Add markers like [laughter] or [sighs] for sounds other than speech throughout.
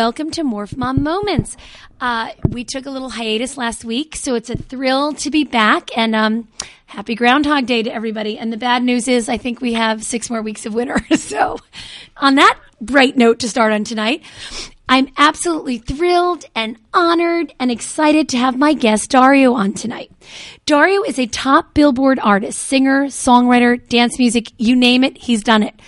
welcome to Morph Mom Moments. Uh, we took a little hiatus last week, so it's a thrill to be back. And um, happy Groundhog Day to everybody. And the bad news is, I think we have six more weeks of winter. [laughs] so, on that bright note to start on tonight, I'm absolutely thrilled and honored and excited to have my guest Dario on tonight. Dario is a top Billboard artist, singer, songwriter, dance music, you name it, he's done it.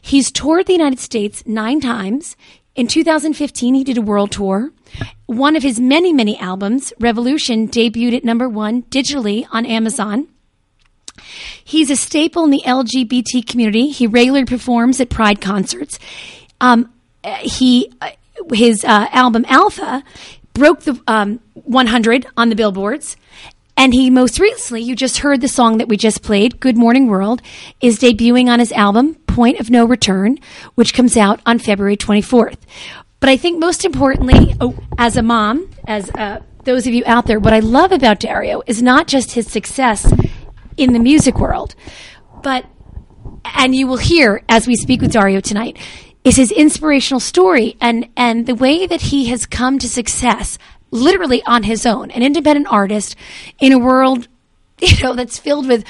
He's toured the United States nine times. In 2015, he did a world tour. One of his many, many albums, Revolution, debuted at number one digitally on Amazon. He's a staple in the LGBT community. He regularly performs at Pride concerts. Um, uh, he uh, his uh, album Alpha broke the um, 100 on the billboards. And he most recently, you just heard the song that we just played, Good Morning World, is debuting on his album Point of No Return, which comes out on February 24th. But I think most importantly, oh, as a mom, as uh, those of you out there, what I love about Dario is not just his success in the music world, but, and you will hear as we speak with Dario tonight, is his inspirational story and, and the way that he has come to success literally on his own, an independent artist in a world, [laughs] you know, that's filled with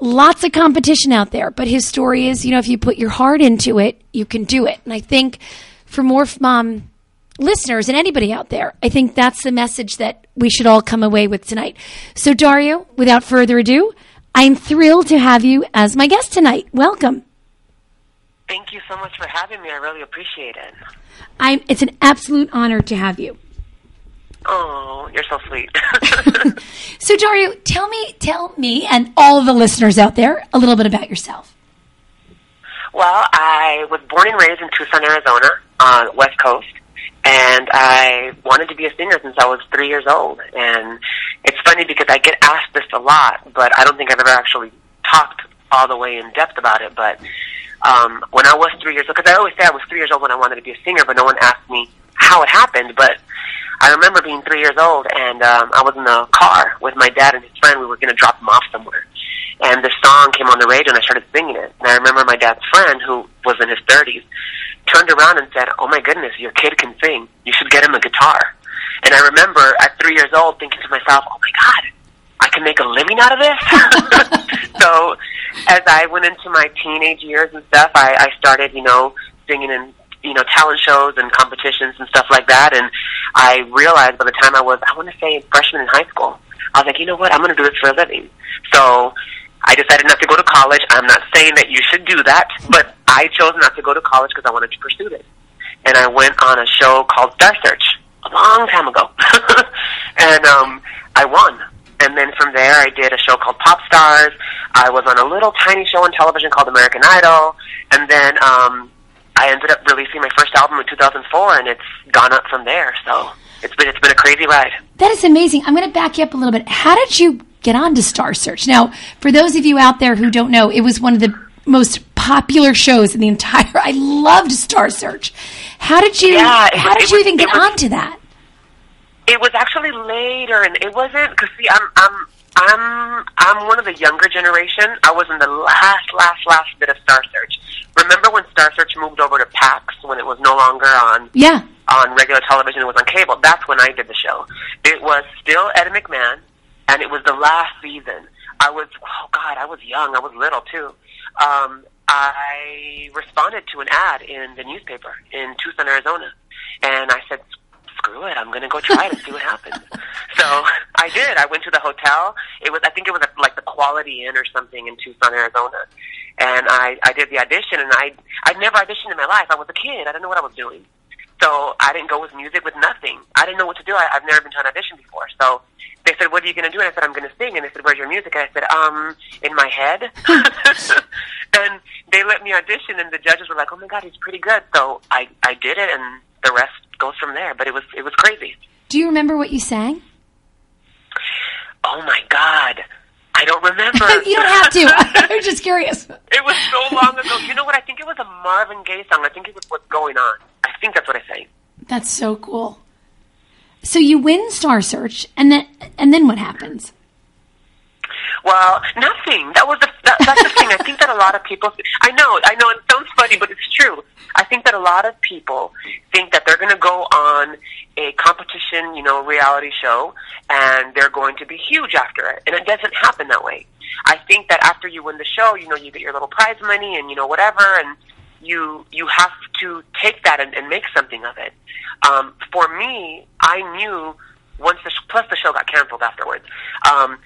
lots of competition out there. But his story is, you know, if you put your heart into it, you can do it. And I think for more Mom um, listeners and anybody out there, I think that's the message that we should all come away with tonight. So, Dario, without further ado, I'm thrilled to have you as my guest tonight. Welcome. Thank you so much for having me. I really appreciate it. I'm, it's an absolute honor to have you. Oh, you're so sweet. [laughs] So, Dario, tell me, tell me, and all of the listeners out there, a little bit about yourself. well, I was born and raised in Tucson, Arizona, on West Coast, and I wanted to be a singer since I was three years old. And it's funny because I get asked this a lot, but I don't think I've ever actually talked all the way in depth about it. But um, when I was three years old, because I always say I was three years old when I wanted to be a singer, but no one asked me how it happened. But I remember being three years old, and um, I was in the car with my dad and his friend. We were going to drop him off somewhere, and this song came on the radio, and I started singing it. And I remember my dad's friend, who was in his thirties, turned around and said, "Oh my goodness, your kid can sing. You should get him a guitar." And I remember at three years old thinking to myself, "Oh my God, I can make a living out of this." [laughs] so, as I went into my teenage years and stuff, I, I started, you know, singing in you know talent shows and competitions and stuff like that. And I realized by the time I was, I want to say, freshman in high school, I was like, you know what, I'm going to do this for a living. So. I decided not to go to college. I'm not saying that you should do that, but I chose not to go to college because I wanted to pursue this. And I went on a show called Star Search a long time ago, [laughs] and um, I won. And then from there, I did a show called Pop Stars. I was on a little tiny show on television called American Idol, and then um, I ended up releasing my first album in 2004, and it's gone up from there. So it's been it's been a crazy ride. That is amazing. I'm going to back you up a little bit. How did you get on to Star Search? Now, for those of you out there who don't know, it was one of the most popular shows in the entire. [laughs] I loved Star Search. How did you? Yeah, it how was- did you was- even get was- onto that? It was actually later, and it wasn't because see, I'm I'm I'm I'm one of the younger generation. I was in the last, last, last bit of Star Search. Remember when Star Search moved over to PAX when it was no longer on Yeah. on regular television? It was on cable. That's when I did the show. It was still Ed McMahon, and it was the last season. I was oh god, I was young. I was little too. Um, I responded to an ad in the newspaper in Tucson, Arizona, and I said, "Screw it, I'm going to go try it and see what happens." [laughs] So I did. I went to the hotel. It was I think it was like the Quality Inn or something in Tucson, Arizona, and I I did the audition, and I I'd never auditioned in my life. I was a kid. I didn't know what I was doing. So I didn't go with music with nothing. I didn't know what to do. I, I've never been to an audition before. So they said, "What are you going to do?" And I said, "I'm going to sing." And they said, "Where's your music?" And I said, "Um, in my head." [laughs] and they let me audition, and the judges were like, "Oh my god, he's pretty good." So I I did it, and the rest goes from there. But it was it was crazy. Do you remember what you sang? Oh my god, don't [laughs] remember. you don't have to. [laughs] [laughs] I'm just curious. It was so long ago. You know what? I think it was a Marvin Gaye song. I think it was What's Going On. I think that's what I sang. That's so cool. So you win Star Search, and then and then what happens? Well, nothing. That was the that, that's the thing. I think that a lot of people. I know, I know. It sounds funny, but it's true. I think that a lot of people think that they're going to go on a competition, you know, reality show, and they're going to be huge after it, and it doesn't happen that way. I think that after you win the show, you know, you get your little prize money and you know whatever, and you you have to take that and, and make something of it. Um, for me, I knew once the sh- plus the show got canceled afterwards. Um,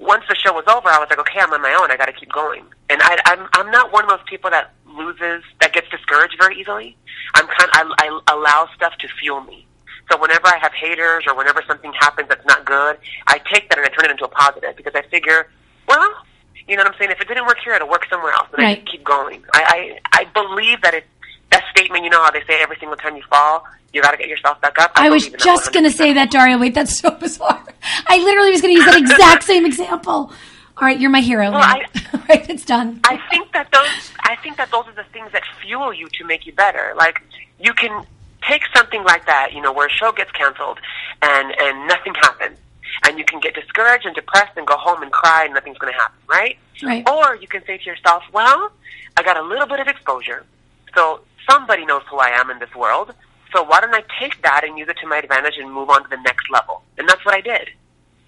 once the show was over, I was like, okay, I'm on my own. I got to keep going. And I, I'm I'm not one of those people that loses that gets discouraged very easily. I'm kind of, I, I allow stuff to fuel me. So whenever I have haters or whenever something happens that's not good, I take that and I turn it into a positive because I figure, well, You know what I'm saying? If it didn't work here, it'll work somewhere else, and I Right. just keep going. I I, I believe that it that statement. You know how they say every single time you fall, you got to get yourself back up. I was in that just going to say that, Dario. Wait, that's so [laughs] bizarre. I literally was going to use that [laughs] exact same example. All right, you're my hero. Well. I- [laughs] All right, it's done. I think that those I think that those are the things that fuel you to make you better. Like you can take something like that, you know, where a show gets canceled and and nothing happens. And you can get discouraged and depressed and go home and cry and nothing's going to happen, right? Right. Or you can say to yourself, well, I got a little bit of exposure, so somebody knows who I am in this world. So why don't I take that and use it to my advantage and move on to the next level? And that's what I did.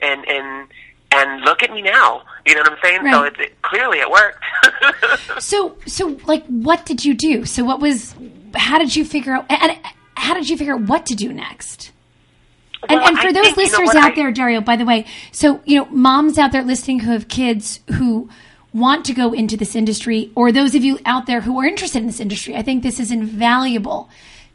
And and and look at me now. You know what I'm saying? So it, it clearly it worked. [laughs] So, so like, what did you do? So, what was? How did you figure out? And how did you figure out what to do next? And, Well, and for I those think, you know listeners out I- there, Dario, by the way, so you know, moms out there listening who have kids who want to go into this industry, or those of you out there who are interested in this industry, I think this is invaluable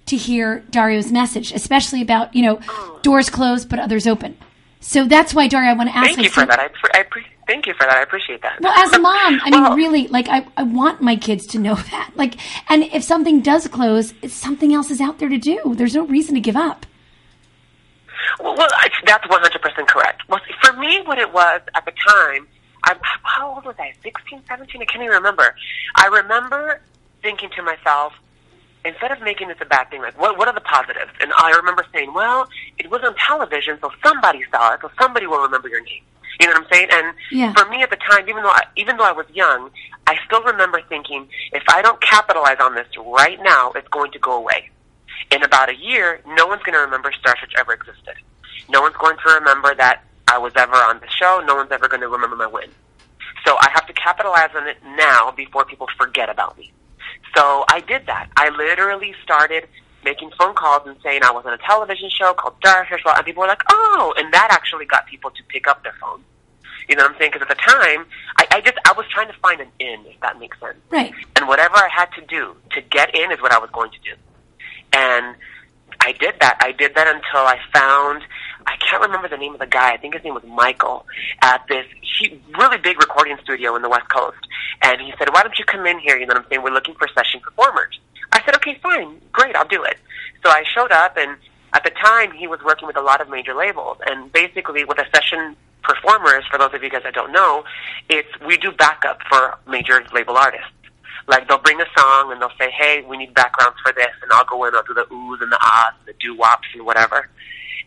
to hear Dario's message, especially about you know, oh. doors closed but others open. So that's why, Dario, I want to ask Thank you for so- that. I, pre- I pre- thank you for that. I appreciate that. well, as a mom, I mean, Well, really, like, I, I want my kids to know [laughs] that. Like, and if something does close, it's something else is out there to do. There's no reason to give up. Well, well that's one hundred percent correct. Well, see, for me, what it was at the time, I'm how old was I? Sixteen, seventeen? I can't even remember. I remember thinking to myself, instead of making this a bad thing, like what what are the positives? And I remember saying, well, it was on television, so somebody saw it, so somebody will remember your name. You know what I'm saying? And Yeah. for me at the time, even though I, even though I was young, I still remember thinking, if I don't capitalize on this right now, it's going to go away. In about a year, no one's going to remember Star Search ever existed. No one's going to remember that I was ever on the show. No one's ever going to remember my win. So I have to capitalize on it now before people forget about me. So I did that. I literally started making phone calls and saying I was on a television show called Star Search, and people were like, "Oh!" And that actually got people to pick up their phone. You know what I'm saying? Because at the time, I, I just I was trying to find an in, if that makes sense. Right. And whatever I had to do to get in is what I was going to do. And I did that. I did that until I found, I can't remember the name of the guy. I think his name was Michael at this really big recording studio in the West Coast. And he said, why don't you come in here? You know what I'm saying? We're looking for session performers. I said, okay, fine. Great. I'll do it. So I showed up and at the time he was working with a lot of major labels and basically with a session performers, for those of you guys that don't know, it's, we do backup for major label artists. Like they'll bring a song and they'll say, "Hey, we need backgrounds for this," and I'll go in, I'll do the oohs and the ahs, and the doo wops and whatever.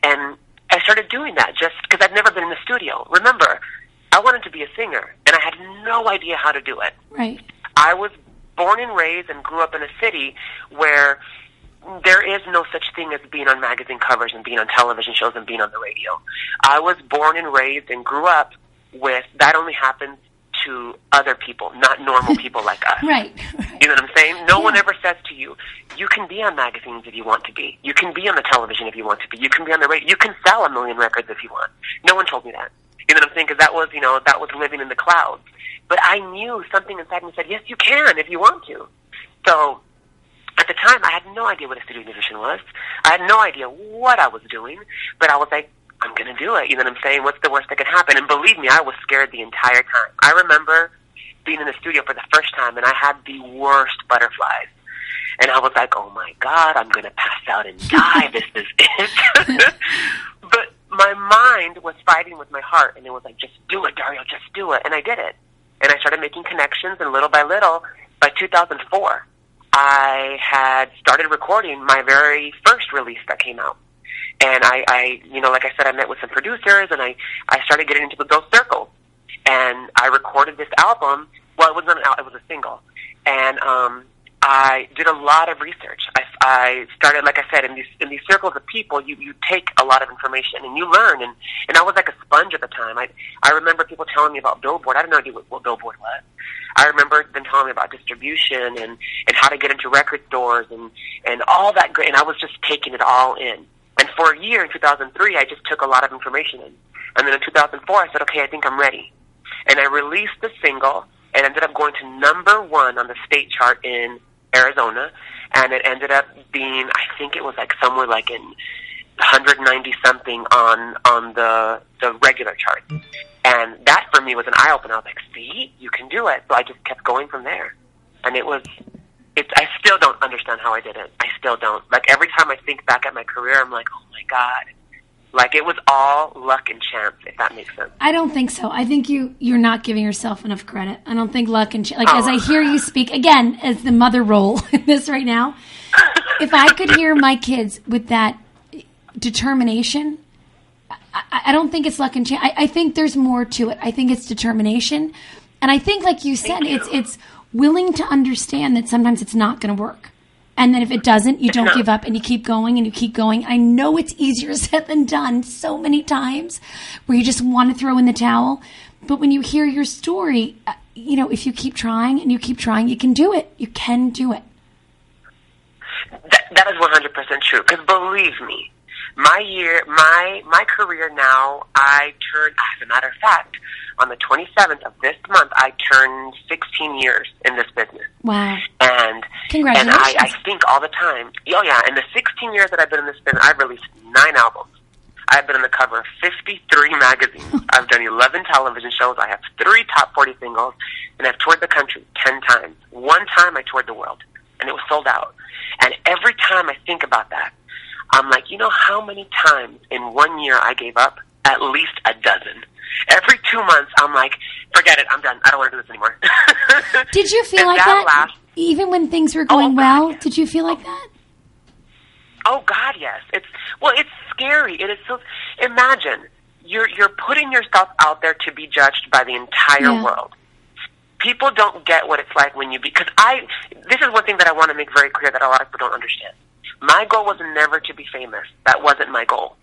And I started doing that just because I'd never been in the studio. Remember, I wanted to be a singer, and I had no idea how to do it. Right. I was born and raised and grew up in a city where there is no such thing as being on magazine covers and being on television shows and being on the radio. I was born and raised and grew up with that only happens to other people, not normal [laughs] people like us. Right. right. You know what I'm saying? No one ever says to you, you can be on magazines if you want to be. You can be on the television if you want to be. You can be on the radio. You can sell a million records if you want. No one told me that. You know what I'm saying? Because that was, you know, that was living in the clouds. But I knew something inside me said, yes, you can if you want to. So at the time, I had no idea what a studio musician was. I had no idea what I was doing, but I was like, I'm going to do it. You know what I'm saying? What's the worst that could happen? And believe me, I was scared the entire time. I remember being in the studio for the first time, and I had the worst butterflies. And I was like, oh my God, I'm going to pass out and die. this is [laughs] it. [laughs] but my mind was fighting with my heart, and it was like, just do it, Dario, just do it. And I did it. And I started making connections, and little by little, by 2004, I had started recording my very first release that came out. And I, I, you know, like I said, I met with some producers, and I, I started getting into those circles. And I recorded this album. Well, it wasn't an album; it was a single. And um, I did a lot of research. I, I started, like I said, in these in these circles of people, you you take a lot of information and you learn. And and I was like a sponge at the time. I I remember people telling me about Billboard. I no idea what, what Billboard was. I remember them telling me about distribution and and how to get into record stores and and all that great. And I was just taking it all in. And for a year in 2003, I just took a lot of information in. And then in 2004, I said, okay, I think I'm ready. And I released the single and ended up going to number one on the state chart in Arizona. And it ended up being, I think it was like somewhere like in 190 something on, on the, the regular chart. And that for me was an eye opener. I was like, see, you can do it. So I just kept going from there. And it was, it's, I still don't understand how I did it. I still don't. Like every time I think back at my career, I'm like, oh my God. Like it was all luck and chance, if that makes sense. I don't think so. I think you you're not giving yourself enough credit. I don't think luck and ch- like as I Oh. hear you speak again as the mother role [laughs] in this right now. [laughs] If I could hear my kids with that determination, I, I don't think it's luck and chance. I, I think there's more to it. I think it's determination, and I think, like you said, it's it's willing to understand that sometimes it's not going to work. And then if it doesn't, you don't give up and you keep going and you keep going. I know it's easier [laughs] said than done so many times where you just want to throw in the towel. But when you hear your story, uh, you know, if you keep trying and you keep trying, you can do it. You can do it. That, that is 100% true. Because believe me, my year, my my career now, I turned. As a matter of fact, on the 27th of this month, I turned 16 years in this business. Wow. And Congratulations. And I, I think all the time. Oh yeah, in the 16 years that I've been in this business, I've released nine albums. I've been on the cover of 53 [laughs] magazines. I've done 11 television shows. I have three top 40 singles, and I've toured the country 10 times. One time I toured the world, and it was sold out. And every time I think about that, I'm like, you know how many times in one year I gave up? At least a dozen. Every two months, I'm like, forget it, I'm done. I don't want to do this anymore. [laughs] Did you feel And like that that? last- Even when things were Oh, going God, well? yes. Did you feel like oh. that? Oh God, yes. It's well, it's scary. It is so. Imagine you're you're putting yourself out there to be judged by the entire Yeah. world. People don't get what it's like when you because I. This is one thing that I want to make very clear that a lot of people don't understand. My goal was never to be famous. That wasn't my goal.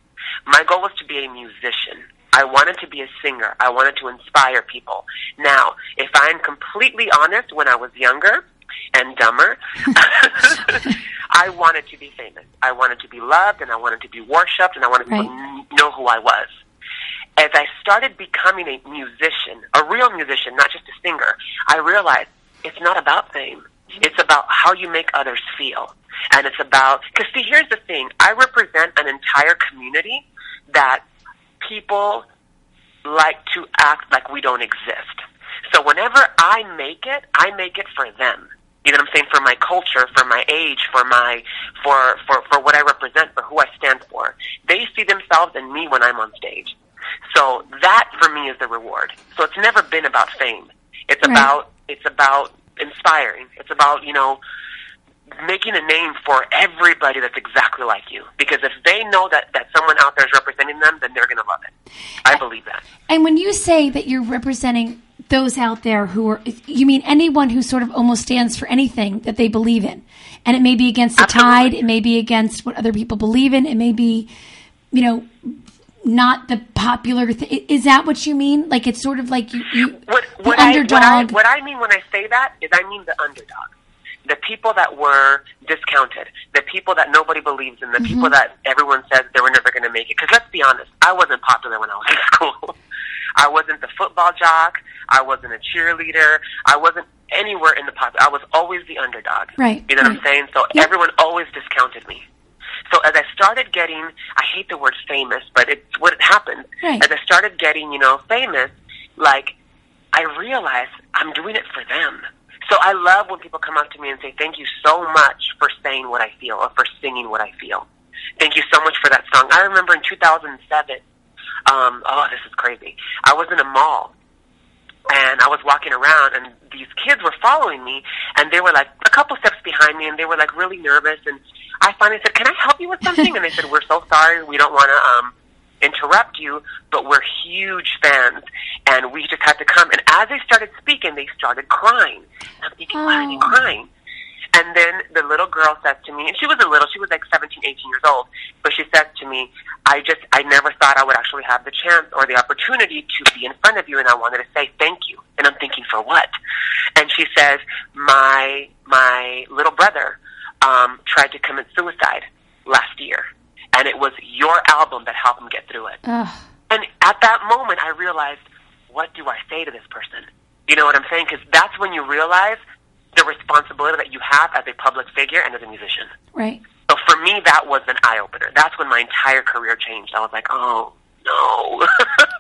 My goal was to be a musician. I wanted to be a singer. I wanted to inspire people. Now, if I'm completely honest, when I was younger and dumber, [laughs] I wanted to be famous. I wanted to be loved and I wanted to be worshipped and I wanted people to Right. n- know who I was. As I started becoming a musician, a real musician, not just a singer, I realized it's not about fame. Mm-hmm. It's about how you make others feel. And it's about, because see, here's the thing. I represent an entire community that people like to act like we don't exist. So whenever I make it, I make it for them. You know what I'm saying? For my culture, for my age, for my for for for what I represent, for who I stand for. They see themselves in me when I'm on stage. So that for me is the reward. So it's never been about fame. It's Right. about it's about inspiring. It's about, you know, making a name for everybody that's exactly like you. Because if they know that, that someone out there is representing them, then they're going to love it. I believe that. And when you say that you're representing those out there who are, you mean anyone who sort of almost stands for anything that they believe in. And it may be against the Absolutely. tide, it may be against what other people believe in, it may be, you know, not the popular. Th- is that what you mean? Like it's sort of like you, you What, the what, I, underdog. what, I, what I mean when I say that is I mean the underdog. The people that were discounted, the people that nobody believes in, the Mm-hmm. people that everyone says they were never going to make it. Because let's be honest, I wasn't popular when I was [laughs] in school. I wasn't the football jock. I wasn't a cheerleader. I wasn't anywhere in the pop. I was always the underdog. Right, You know what. I'm saying? So Yep. everyone always discounted me. So as I started getting, I hate the word famous, but it's what happened. Right. As I started getting, you know, famous, like I realized I'm doing it for them. So I love when people come up to me and say, "Thank you so much for saying what I feel or for singing what I feel. Thank you so much for that song." I remember in 2007. Um, oh, this is crazy. I was in a mall and I was walking around and these kids were following me and they were like a couple steps behind me and they were like really nervous and I finally said, Can I help you with something? and they said, We're so sorry, we don't wanna um interrupt you, but we're huge fans and we just had to come and as they started speaking they started crying. And I'm thinking, Why are they Oh. crying? And then the little girl says to me, and she was a little, she was like 17, 18 years old, but she says to me, I just, I never thought I would actually have the chance or the opportunity to be in front of you, and I wanted to say thank you. And I'm thinking, for what? And she says, my, my little brother, um, tried to commit suicide last year, and it was your album that helped him get through it. Ugh. And at that moment, I realized, what do I say to this person? You know what I'm saying? Because that's when you realize the responsibility that you have as a public figure and as a musician. right. So for me, that was an eye opener. That's when my entire career changed. I was like, oh no.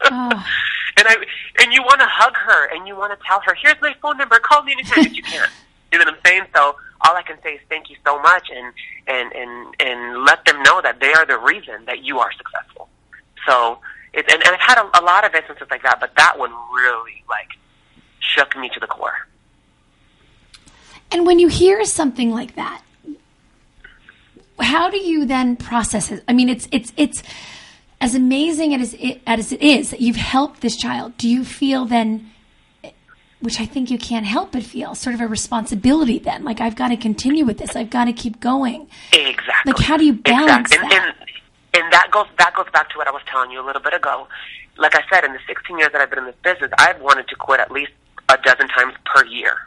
Oh. [laughs] and I and you want to hug her and you want to tell her, "Here's my phone number. Call me anytime." but you can't. You know what I'm saying? So all I can say is thank you so much, and and and and let them know that they are the reason that you are successful. So it, and, and I've had a, a lot of instances like that, but that one really like shook me to the core. And when you hear something like that, how do you then process it? I mean, it's it's it's as amazing as it, as it is that you've helped this child. Do you feel then, which I think you can't help but feel, sort of a responsibility then? Like I've got to continue with this. I've got to keep going. Exactly. Like how do you balance exactly. that? And, and, and that goes that goes back to what I was telling you a little bit ago. Like I said, in the 16 years that I've been in this business, I've wanted to quit at least a dozen times per year.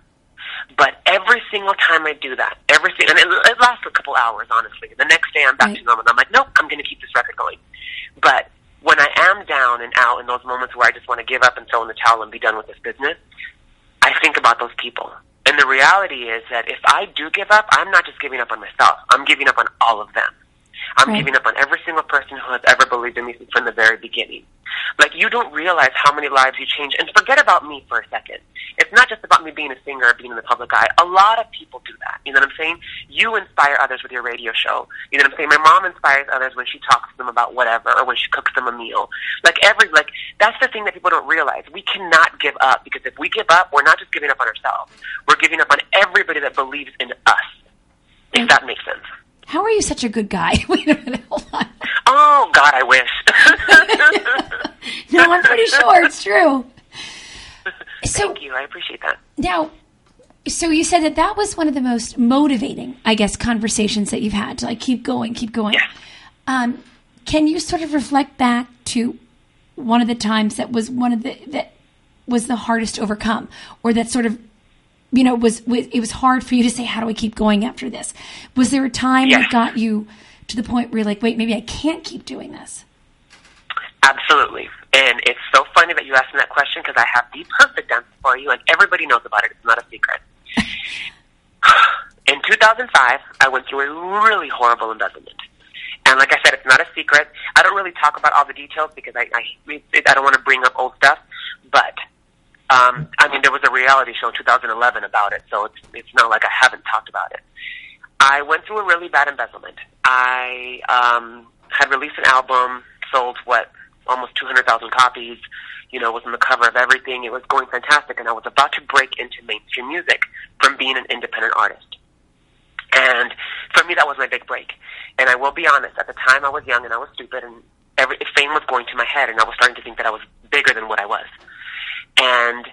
But every single time I do that, every single, and it, it lasts a couple hours, honestly. The next day I'm back Right. to normal, and I'm like, nope, I'm going to keep this record going. But when I am down and out in those moments where I just want to give up and throw in the towel and be done with this business, I think about those people. And the reality is that if I do give up, I'm not just giving up on myself. I'm giving up on all of them. I'm Right. giving up on every single person who has ever believed in me from the very beginning. Like you don't realize how many lives you change. And forget about me for a second. It's not just about me being a singer or being in the public eye. A lot of people do that. You know what I'm saying? You inspire others with your radio show. You know what I'm saying? My mom inspires others when she talks to them about whatever or when she cooks them a meal. Like every like that's the thing that people don't realize. We cannot give up because if we give up, we're not just giving up on ourselves. We're giving up on everybody that believes in us. If that makes sense. How are you such a good guy? Wait a minute, hold on. Oh God, I wish. [laughs] No, I'm pretty sure it's true. [laughs] So Thank you. I appreciate that. now, so you said that that was one of the most motivating, I guess, conversations that you've had to like keep going, keep going. Yes. Um, can you sort of reflect back to one of the times that was one of the that was the hardest to overcome, or that sort of you know was, was it was hard for you to say how do I keep going after this? Was there a time Yes. that got you to the point where you're like, wait, maybe I can't keep doing this? Absolutely. And it's so funny that you asked me that question because I have the perfect answer for you, and everybody knows about it. It's not a secret. [sighs] In 2005, I went through a really horrible embezzlement. And like I said, it's not a secret. I don't really talk about all the details because I I, I don't want to bring up old stuff. But um, I mean, there was a reality show in 2011 about it, so it's it's not like I haven't talked about it. I went through a really bad embezzlement. I um, had released an album, sold what almost 200,000 copies. You know, was on the cover of everything. It was going fantastic, and I was about to break into mainstream music from being an independent artist. And for me, that was my big break. And I will be honest, at the time I was young and I was stupid, and every fame was going to my head, and I was starting to think that I was bigger than what I was. And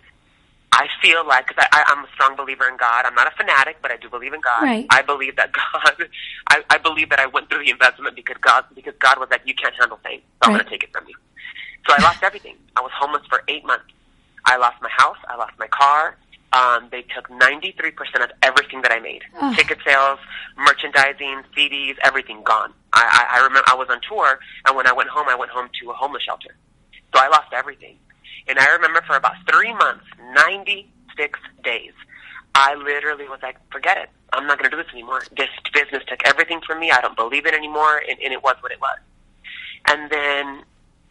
I feel like, cause I, I, I'm a strong believer in God. I'm not a fanatic, but I do believe in God. Right. I believe that [laughs] God, I, I believe that I went through the investment because God, because God was like, you can't handle fame, so I'm going to take it from you. So I lost everything. I was homeless for eight months. I lost my house. I lost my car. Um, they took 93% of everything that I made. Ugh. Ticket sales, merchandising, CDs, everything gone. I, I, I remember I was on tour, and when I went home, I went home to a homeless shelter. So I lost everything. And I remember for about three months, 96 days, I literally was like, forget it. I'm not going to do this anymore. This business took everything from me. I don't believe it anymore. And, and it was what it was. And then,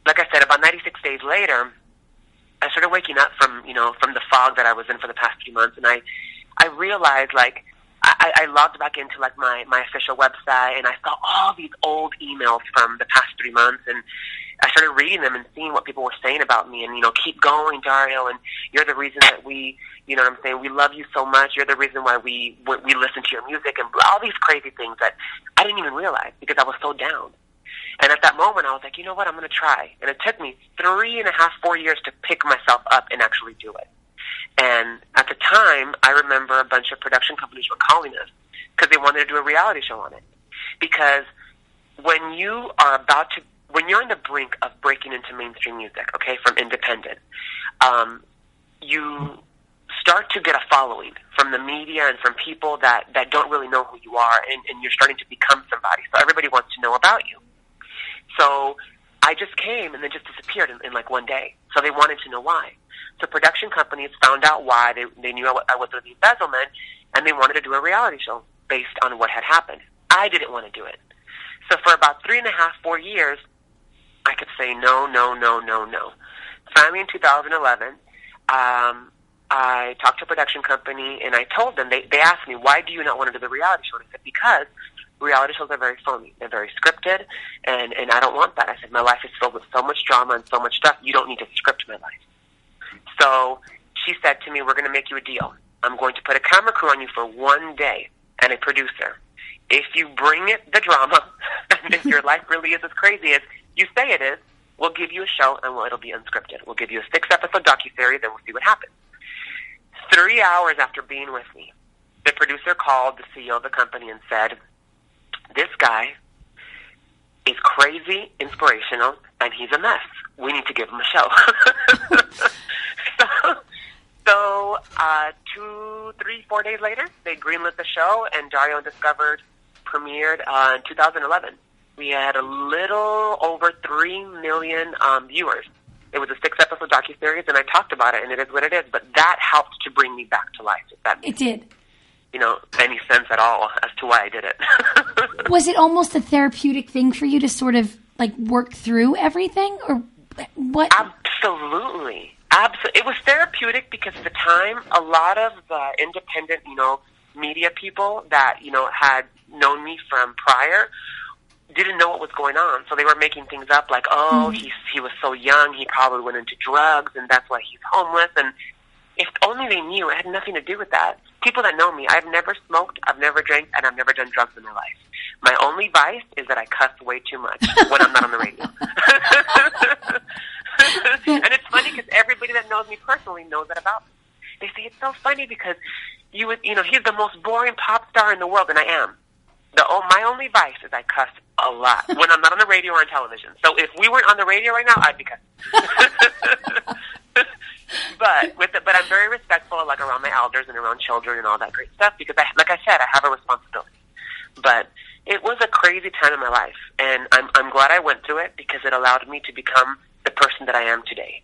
like I said, about 96 days later, I started waking up from, you know, from the fog that I was in for the past few months. And I, I realized, like, I, I logged back into like my, my official website and I saw all these old emails from the past three months and I started reading them and seeing what people were saying about me and, you know, keep going, Dario, and you're the reason that we, you know what I'm saying, we love you so much. You're the reason why we, we we listen to your music and all these crazy things that I didn't even realize because I was so down. And at that moment, I was like, you know what, I'm going to try. And it took me three and a half, four years to pick myself up and actually do it. And at the time, I remember a bunch of production companies were calling us because they wanted to do a reality show on it. Because when you are about to, when you're on the brink of breaking into mainstream music, okay, from independent, um, you start to get a following from the media and from people that, that don't really know who you are, and, and you're starting to become somebody. So everybody wants to know about you. So I just came and then just disappeared in, in like one day. So they wanted to know why. So production companies found out why. They, they knew I I was the embezzlement, and they wanted to do a reality show based on what had happened. I didn't want to do it. So for about three and a half, four years, I kept saying no, no, no, no, no. finally in 2011, um, I talked to a production company and I told them, they, they asked me, why do you not want to do the reality show? And I said, because reality shows are very phony. They're very scripted and, and I don't want that. I said, my life is filled with so much drama and so much stuff. You don't need to script my life. So she said to me, we're going to make you a deal. I'm going to put a camera crew on you for one day and a producer. If you bring it the drama, [laughs] and if your life really is as crazy as you say it is, we'll give you a show and we'll, it'll be unscripted. We'll give you a six episode docuseries and we'll see what happens. Three hours after being with me, the producer called the CEO of the company and said, This guy is crazy, inspirational, and he's a mess. We need to give him a show. [laughs] so, so uh, two, three, four days later, they greenlit the show, and Dario Undiscovered premiered uh, in 2011. We had a little over three million um, viewers. It was a six episode docuseries, and I talked about it, and it is what it is. But that helped to bring me back to life. If that It did. you know any sense at all as to why I did it. [laughs] Was it almost a therapeutic thing for you to sort of like work through everything, or what? Absolutely. Absolutely. It was therapeutic because at the time, a lot of the independent, you know, media people that, you know, had known me from prior didn't know what was going on. So they were making things up like, oh, mm-hmm. he's, he was so young, he probably went into drugs and that's why he's homeless. And if only they knew, it had nothing to do with that. People that know me, I've never smoked, I've never drank, and I've never done drugs in my life. My only vice is that I cuss way too much when I'm not on the radio. [laughs] and it's funny because everybody that knows me personally knows that about me. They say it's so funny because you would, you know, he's the most boring pop star in the world, and I am. The oh, my only vice is I cuss a lot [laughs] when I'm not on the radio or on television. So if we weren't on the radio right now, I'd be cussing. [laughs] but with the, but I'm very respectful, like around my elders and around children and all that great stuff because I, like I said, I have a responsibility. But it was a crazy time in my life, and I'm I'm glad I went through it because it allowed me to become the person that I am today.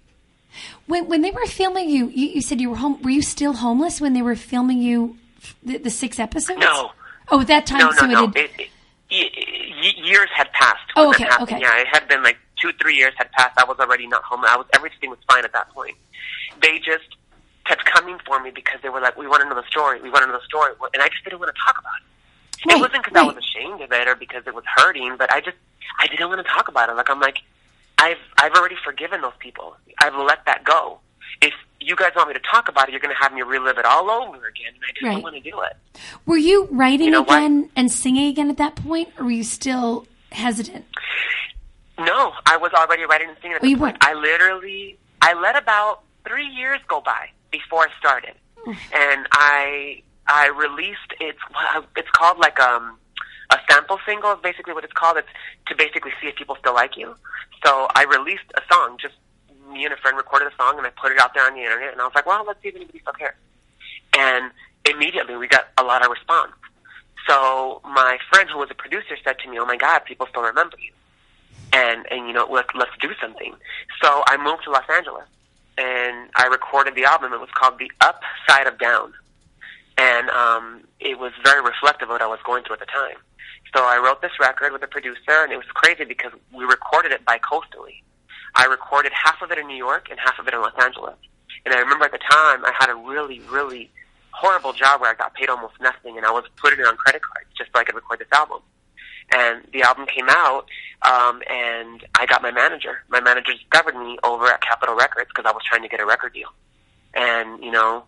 When when they were filming you, you, you said you were home. Were you still homeless when they were filming you the, the six episodes? No, Oh, at that time, no, so no, no. it had, It, it, years had passed. Oh, okay, okay. Yeah, it had been like two, three years had passed. I was already not home. I was everything was fine at that point. They just kept coming for me because they were like, "We want to know the story. We want to know the story," and I just didn't want to talk about it. Right, it wasn't because I was ashamed of it or because it was hurting, but I just I didn't want to talk about it. Like I'm like, I've I've already forgiven those people. I've let that go. If you guys want me to talk about it, you're going to have me relive it all over again, and I just Right. don't want to do it. were you writing You know what? again and singing again at that point, or were you still hesitant? No, I was already writing and singing at Oh, you point. I literally, I let about three years go by before I started, and I, I released it's, it's called like um, a sample single. Is basically what it's called. It's to basically see if people still like you. So I released a song. Just me and a friend recorded a song, and I put it out there on the internet. And I was like, well, let's see if anybody still cares. And immediately we got a lot of response. So my friend who was a producer said to me, "Oh my God, people still remember you." and and you know let's let's do something. So I moved to Los Angeles and I recorded the album. It was called The Upside of Down, and um, it was very reflective of what I was going through at the time. So I wrote this record with a producer, and it was crazy because we recorded it bi-coastally. I recorded half of it in New York and half of it in Los Angeles. And I remember at the time I had a really, really horrible job where I got paid almost nothing, and I was putting it on credit cards just so I could record this album and the album came out um and I got my manager. My manager discovered me over at Capitol Records because I was trying to get a record deal. And, you know,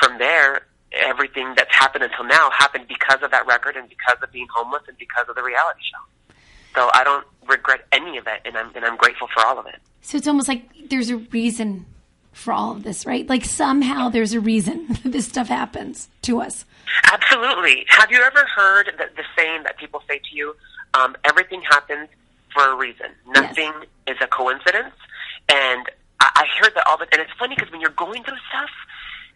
from there everything that's happened until now happened because of that record and because of being homeless and because of the reality show. So I don't regret any of it and I'm and I'm grateful for all of it. So it's almost like there's a reason for all of this, right? Like somehow there's a reason [laughs] this stuff happens to us. Absolutely. Have you ever heard the, the saying that people say to you, um, everything happens for a reason. Nothing is a coincidence. And I, I hear that all the and it's funny because when you're going through stuff,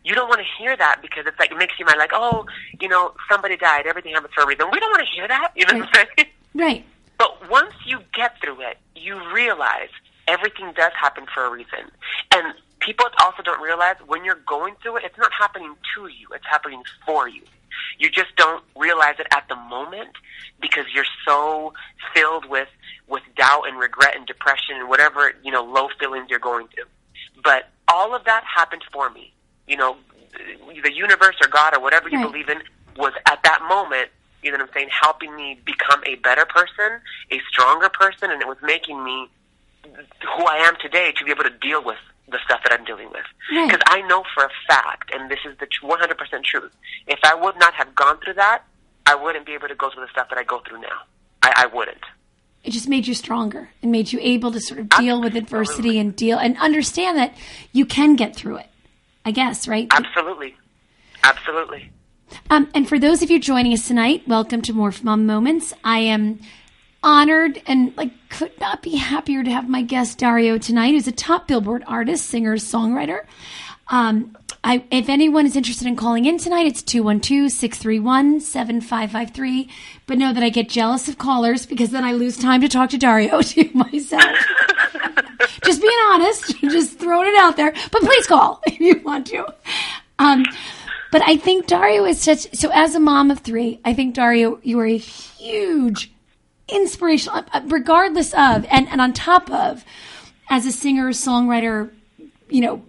you don't want to hear that because it's like it makes you mind like, oh, you know, somebody died, everything happens for a reason. We don't want to hear that. You know what I'm saying? Right. But once you get through it, you realize everything does happen for a reason. And people also don't realize when you're going through it, it's not happening to you, it's happening for you. You just don't realize it at the moment because you're so filled with with doubt and regret and depression and whatever, you know, low feelings you're going through. but all of that happened for me. You know, the universe or God or whatever you Right. believe in was at that moment, you know what I'm saying, helping me become a better person, a stronger person, and it was making me who I am today to be able to deal with the stuff that I'm dealing with. Right. Because I know for a fact, and this is the 100% truth, if I would not have gone through that, I wouldn't be able to go through the stuff that I go through now. I, I wouldn't. it just made you stronger and made you able to sort of deal with adversity and deal and understand that you can get through it. I guess, right? Absolutely. Absolutely. Um, and for those of you joining us tonight, welcome to Morph Mom Moments. I am honored and like could not be happier to have my guest Dario tonight, who's a top Billboard artist, singer, songwriter. Um, I, if anyone is interested in calling in tonight, it's 212-631-7553. But know that I get jealous of callers because then I lose time to talk to Dario [laughs] to myself. Just being honest, [laughs] just throwing it out there. But please call [laughs] if you want to. Um, but I think Dario is such. So as a mom of three, I think Dario, you are a huge inspirational, uh, regardless of, and, and on top of, as a singer, songwriter, you know,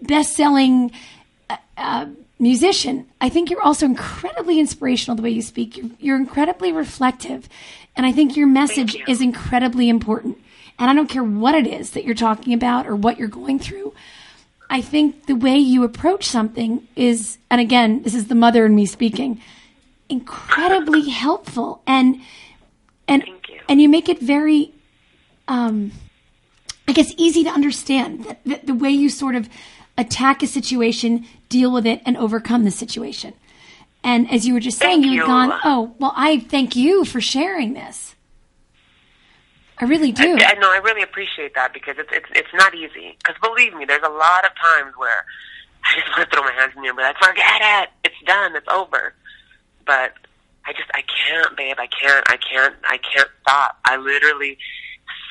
best-selling uh, uh, musician. I think you're also incredibly inspirational the way you speak. You're, you're incredibly reflective, and I think your message you. is incredibly important. And I don't care what it is that you're talking about or what you're going through. I think the way you approach something is, and again, this is the mother in me speaking, incredibly helpful and and you. and you make it very, um, I guess, easy to understand that, that the way you sort of attack a situation, deal with it, and overcome the situation. And as you were just saying, you had gone, oh, well, I thank you for sharing this. I really do. I, I know. I really appreciate that because it's it's it's not easy. Because believe me, there's a lot of times where [laughs] I just want to throw my hands in the air and be like, "Forget it. It's done. It's over." But I just I can't, babe. I can't. I can't. I can't stop. I literally.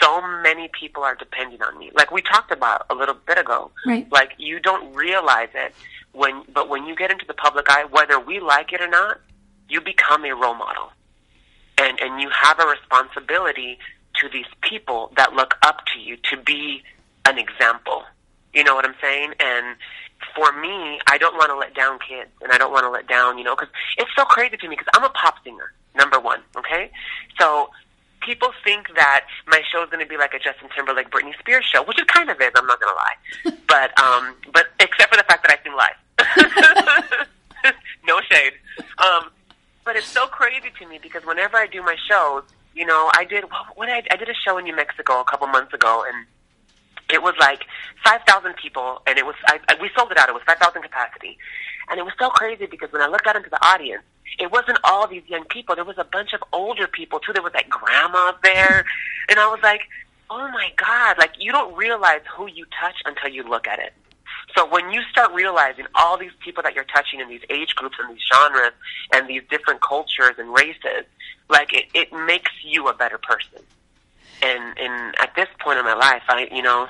So many people are depending on me. Like we talked about a little bit ago. Right. Like you don't realize it when, but when you get into the public eye, whether we like it or not, you become a role model and and you have a responsibility to these people that look up to you to be an example. You know what I'm saying? And for me, I don't want to let down kids, and I don't want to let down, you know, because it's so crazy to me because I'm a pop singer, number one. Okay, so people think that my show is going to be like a Justin Timberlake, Britney Spears show, which it kind of is. I'm not going to lie, [laughs] but um, but except for the fact that I sing live. [laughs] no shade. Um, but it's so crazy to me because whenever I do my shows, you know, I did what I, I did a show in New Mexico a couple months ago, and it was like five thousand people, and it was I, I, we sold it out. It was five thousand capacity, and it was so crazy because when I looked out into the audience, it wasn't all these young people. There was a bunch of older people too. There was like grandmas there, and I was like, oh my god! Like you don't realize who you touch until you look at it. So when you start realizing all these people that you're touching in these age groups and these genres and these different cultures and races, like it, it makes you a better person. And and at this point in my life, I you know,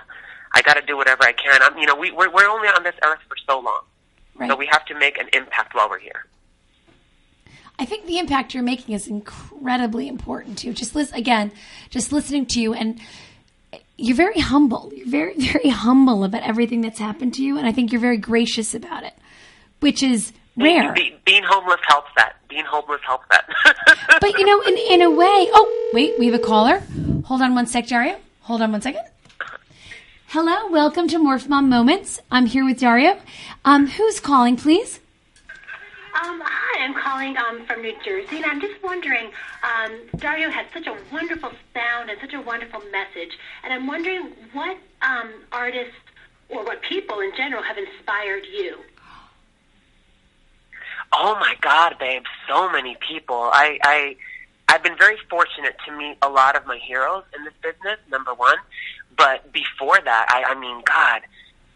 I got to do whatever I can. I'm you know we we're, we're only on this earth for so long, Right. so we have to make an impact while we're here. I think the impact you're making is incredibly important too. Just listen again, just listening to you, and you're very humble. You're very, [laughs] very humble about everything that's happened to you, and I think you're very gracious about it, which is rare. Be, being homeless helps that. Being homeless helps that. [laughs] But you know, in in a way. Oh, wait, we have a caller. Hold on one sec, Dario. Hold on one second. Hello, welcome to Morph Mom Moments. I'm here with Dario. Um, who's calling, please? Um, hi, I'm calling um, from New Jersey, and I'm just wondering. Um, Dario has such a wonderful sound and such a wonderful message, and I'm wondering what um, artists or what people in general have inspired you. Oh my God, babe! So many people. I, I, I've been very fortunate to meet a lot of my heroes in this business. Number one, but before that, I, I mean, God,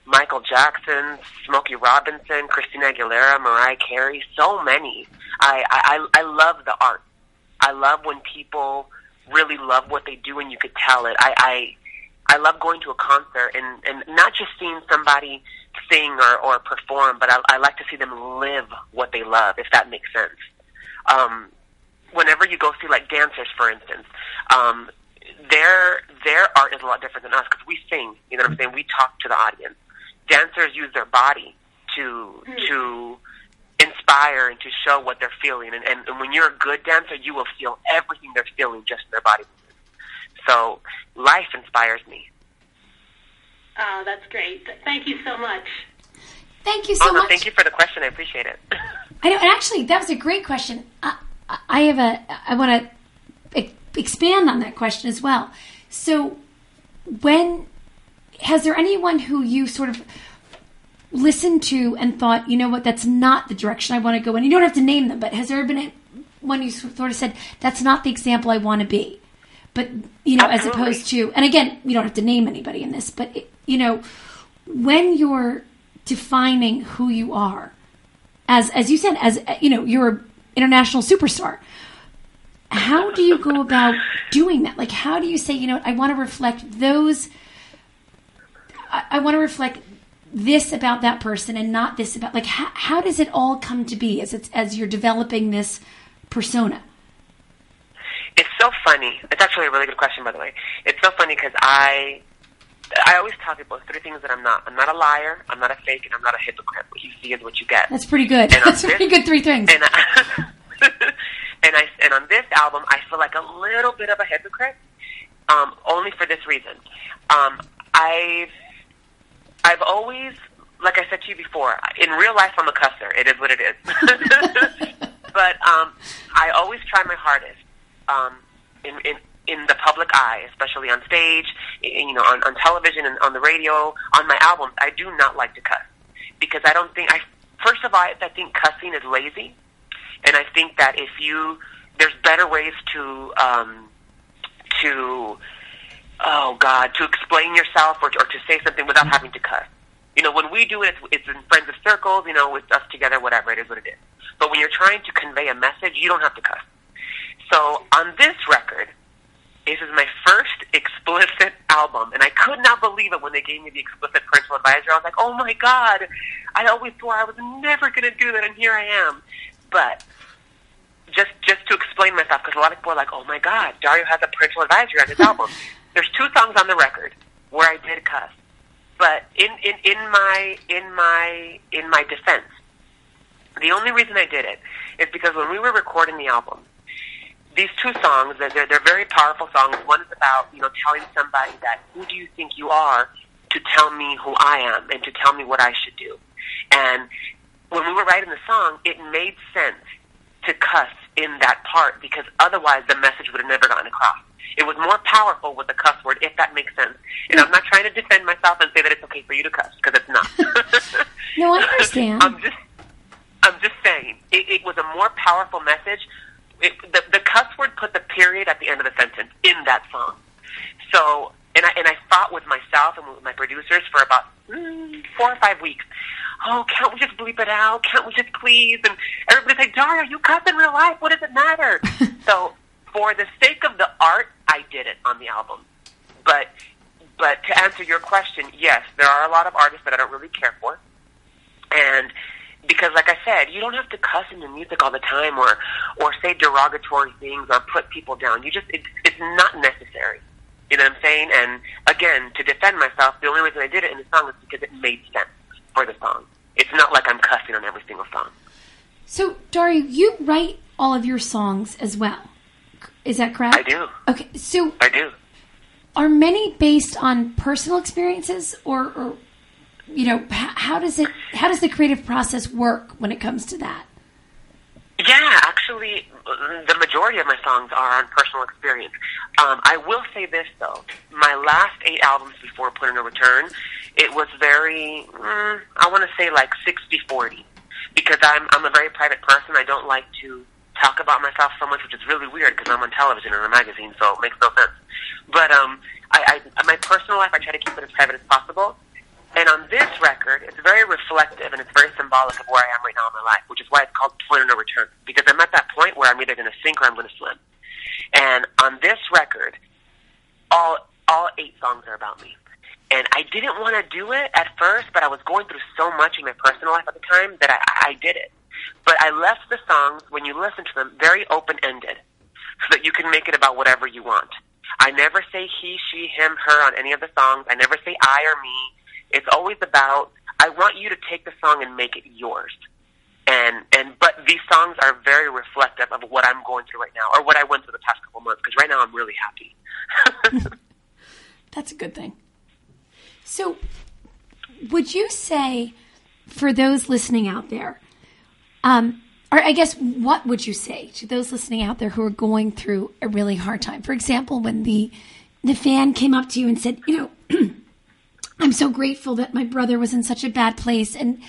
Michael Jackson, Smokey Robinson, Christina Aguilera, Mariah Carey, so many. I, I, I love the art. I love when people really love what they do, and you could tell it. I, I, I love going to a concert and and not just seeing somebody sing or, or perform, but I, I like to see them live what they love, if that makes sense. Um, whenever you go see like dancers, for instance, um, their their art is a lot different than us because we sing. You know what I'm saying? We talk to the audience. Dancers use their body to hmm. to inspire and to show what they're feeling. And, and, and when you're a good dancer, you will feel everything they're feeling just in their body. So life inspires me. Oh, that's great. Thank you so much. Thank you so oh no, much. thank you for the question. I appreciate it. [laughs] I know, and actually, that was a great question. I, I have a, I want to e- expand on that question as well. So, when has there anyone who you sort of listened to and thought, you know what, that's not the direction I want to go in? You don't have to name them, but has there been one you sort of said, that's not the example I want to be? But you know, as opposed to, and again, you don't have to name anybody in this, but it, you know, when you're defining who you are, as as you said, as you know, you're an international superstar. How do you go about doing that? Like, how do you say, you know, I want to reflect those? I, I want to reflect this about that person and not this about like how, how does it all come to be as it's as you're developing this persona? It's so funny. It's actually a really good question, by the way. It's so funny because I, I always tell people three things that I'm not. I'm not a liar. I'm not a fake, and I'm not a hypocrite. What you see is what you get. That's pretty good. And That's pretty this- good. Three things. and I, [laughs] and I and on this album, I feel like a little bit of a hypocrite. Um, only for this reason. Um, I've I've always, like I said to you before, in real life, I'm a cusser. It is what it is. [laughs] but um, I always try my hardest um, in, in in the public eye, especially on stage, you know, on, on television and on the radio, on my albums. I do not like to cuss because I don't think I. First of all, I think cussing is lazy, and I think that if you there's better ways to um, to oh God to explain yourself or to, or to say something without having to cuss. You know, when we do it, it's, it's in friends of circles. You know, with us together, whatever it is, what it is. But when you're trying to convey a message, you don't have to cuss. So on this record, this is my first [laughs] explicit album, and I could not believe it when they gave me the explicit parental advisory. I was like, "Oh my god!" I always swore I was never going to do that, and here I am. But just just to explain myself, because a lot of people are like, "Oh my god, Dario has a parental advisory on his [laughs] album." There's two songs on the record where I did cuss, but in in in my in my in my defense, the only reason I did it is because when we were recording the album, these two songs, they're, they're, very powerful songs. One is about, you know, telling somebody that, who do you think you are to tell me who I am and to tell me what I should do. And when we were writing the song, it made sense to cuss in that part because otherwise the message would have never gotten across. It was more powerful with the cuss word, if that makes sense. And I'm not trying to defend myself and say that it's okay for you to cuss, because it's not. [laughs] No, I understand. I'm just, I'm just saying, it, it was a more powerful message. It, the, the cuss word put the period at the end of the sentence in that song. So, and I and I fought with myself and with my producers for about mm, four or five weeks. Oh, can't we just bleep it out? Can't we just please? And everybody's like, Dario, you cuss in real life. What does it matter? [laughs] so, for the sake of the art, I did it on the album. But, but to answer your question, yes, there are a lot of artists that I don't really care for, and because, like I said, you don't have to cuss in your music all the time, or or say derogatory things, or put people down. You just it's it's not necessary. You know what I'm saying? And again, to defend myself, the only reason I did it in the song is because it made sense for the song. It's not like I'm cussing on every single song. So, Dario, you write all of your songs as well. Is that correct? I do. Okay, so I do. are many based on personal experiences, or, or you know, how does it? How does the creative process work when it comes to that? Yeah, actually, the majority of my songs are on personal experience. Um, I will say this though: my last eight albums before Point of No Return, it was very, mm, I want to say like 60-40. because I'm I'm a very private person. I don't like to talk about myself so much, which is really weird because I'm on television and a magazine, so it makes no sense. But um, I, I my personal life, I try to keep it as private as possible. And on this record, it's very reflective and it's very symbolic of where I am right now in my life, which is why it's called Point of No Return. Because I'm at that point where I'm either going to sink or I'm going to swim. And on this record, all all eight songs are about me. And I didn't want to do it at first, but I was going through so much in my personal life at the time that I, I did it. But I left the songs, when you listen to them, very open ended, so that you can make it about whatever you want. I never say he, she, him, her on any of the songs. I never say I or me. It's always about I want you to take the song and make it yours. And and but these songs are very reflective of what I'm going through right now, or what I went through the past couple months. Because right now I'm really happy. [laughs] That's a good thing. So, would you say, for those listening out there, um, or I guess, what would you say to those listening out there who are going through a really hard time? For example, when the the fan came up to you and said, you know, [clears throat] I'm so grateful that my brother was in such a bad place and